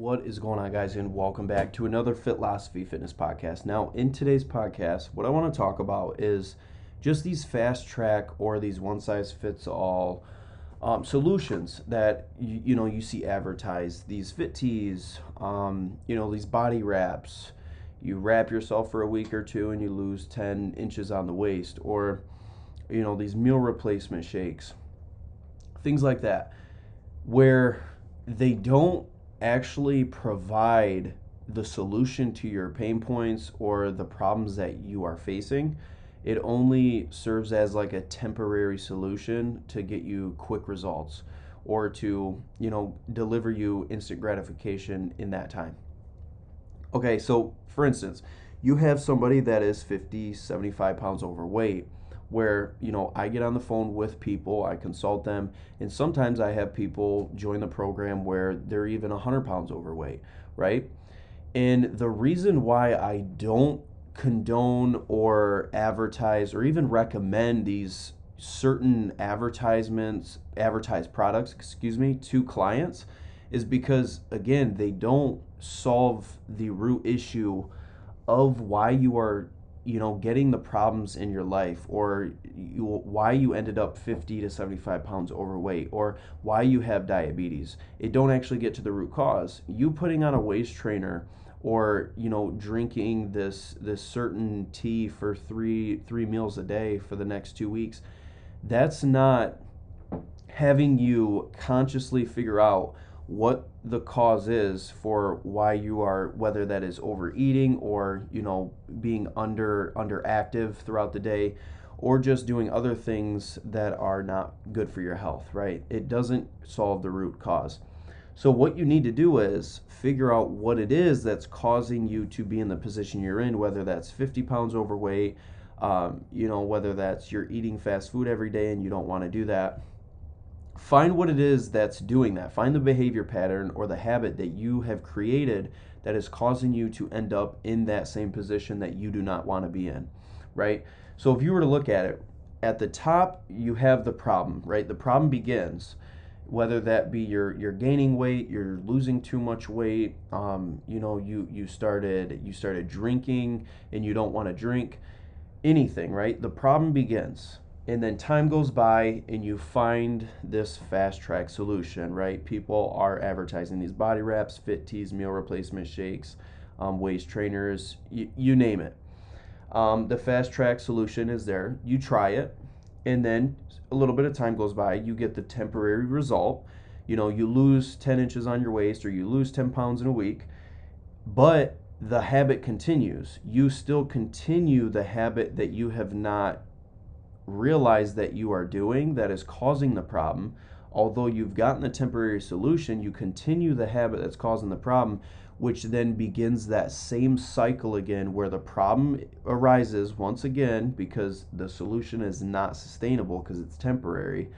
What is going on, guys, and welcome back to another Fitlosophy Fitness podcast. Now, in today's podcast, what I want to talk about is just these fast track or these one size fits all um, solutions that you, you know you see advertised. These fit teas, um, you know, these body wraps. You wrap yourself for a week or two and you lose 10 inches on the waist, or you know, these meal replacement shakes, things like that, where they don't actually provide the solution to your pain points or the problems that you are facing. It only serves as like a temporary solution to get you quick results or to, you know, deliver you instant gratification in that time. Okay, so for instance, you have somebody that is 50, 75 pounds overweight where you know I get on the phone with people, I consult them, and sometimes I have people join the program where they're even 100 pounds overweight, right? And the reason why I don't condone or advertise or even recommend these certain advertisements, advertised products, excuse me, to clients is because again, they don't solve the root issue of why you are you know getting the problems in your life or you, why you ended up 50 to 75 pounds overweight or why you have diabetes. It don't actually get to the root cause. You putting on a waist trainer or you know drinking this this certain tea for three three meals a day for the next two weeks that's not having you consciously figure out what the cause is for why you are whether that is overeating or you know being under underactive throughout the day or just doing other things that are not good for your health right? It doesn't solve the root cause. So what you need to do is figure out what it is that's causing you to be in the position you're in whether that's 50 pounds overweight um, you know whether that's you're eating fast food every day and you don't want to do that Find what it is that's doing that. Find the behavior pattern or the habit that you have created that is causing you to end up in that same position that you do not want to be in, right? So if you were to look at it, at the top you have the problem, right? The problem begins whether that be you're you're gaining weight, you're losing too much weight, um, you know, you you started you started drinking and you don't want to drink, anything, right? The problem begins and then time goes by and you find this fast track solution right? People are advertising these body wraps fit teas meal replacement shakes um, waist trainers y- you name it. Um, the fast track solution is there. You try it and then a little bit of time goes by. You get the temporary result. You know you lose 10 inches on your waist or you lose 10 pounds in a week but the habit continues. You still continue the habit that you have not realize that you are doing that is causing the problem. Although you've gotten the temporary solution, you continue the habit that's causing the problem, which then begins that same cycle again where the problem arises once again because the solution is not sustainable because it's temporary.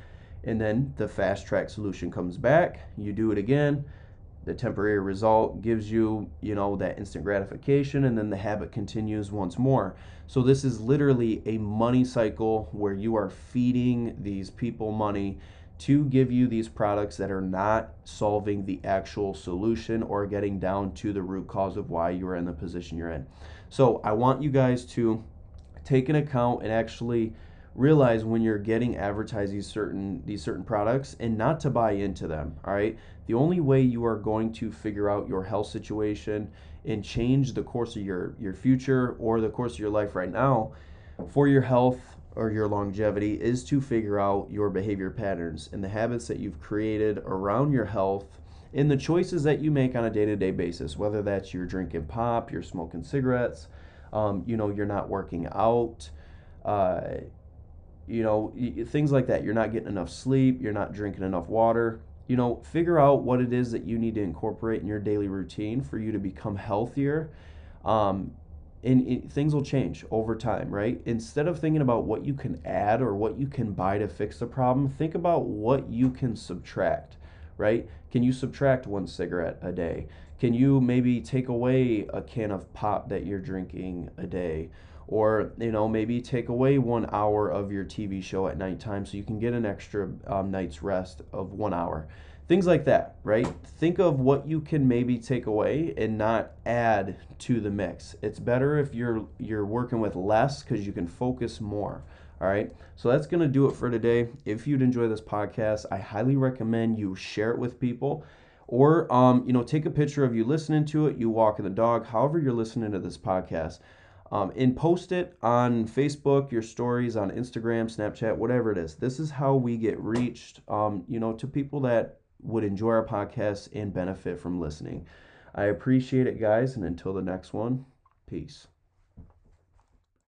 And then the fast track solution comes back, you do it again, the temporary result gives you, you know, that instant gratification and then the habit continues once more. So this is literally a money cycle where you are feeding these people money to give you these products that are not solving the actual solution or getting down to the root cause of why you are in the position you're in. So I want you guys to take an account and actually realize when you're getting advertised these certain these certain products and not to buy into them all right? The only way you are going to figure out your health situation and change the course of your your future or the course of your life right now for your health or your longevity is to figure out your behavior patterns and the habits that you've created around your health and the choices that you make on a day-to-day basis whether that's you're drinking pop you're smoking cigarettes um, you know you're not working out uh, you know, things like that. You're not getting enough sleep, you're not drinking enough water. You know, figure out what it is that you need to incorporate in your daily routine for you to become healthier. Um, and things will change over time, right? Instead of thinking about what you can add or what you can buy to fix the problem, think about what you can subtract, right? Can you subtract one cigarette a day? Can you maybe take away a can of pop that you're drinking a day? Or you know maybe take away one hour of your tv show at nighttime so you can get an extra um, night's rest of one hour things like that, right? Think of what you can maybe take away and not add to the mix. It's better if you're you're working with less because you can focus more. All right. So that's going to do it for today. If you'd enjoy this podcast, I highly recommend you share it with people or um, you know take a picture of you listening to it you walking the dog however you're listening to this podcast um, and post it on facebook your stories on instagram snapchat whatever it is. This is how we get reached um, you know to people that would enjoy our podcast and benefit from listening. I appreciate it guys and until the next one peace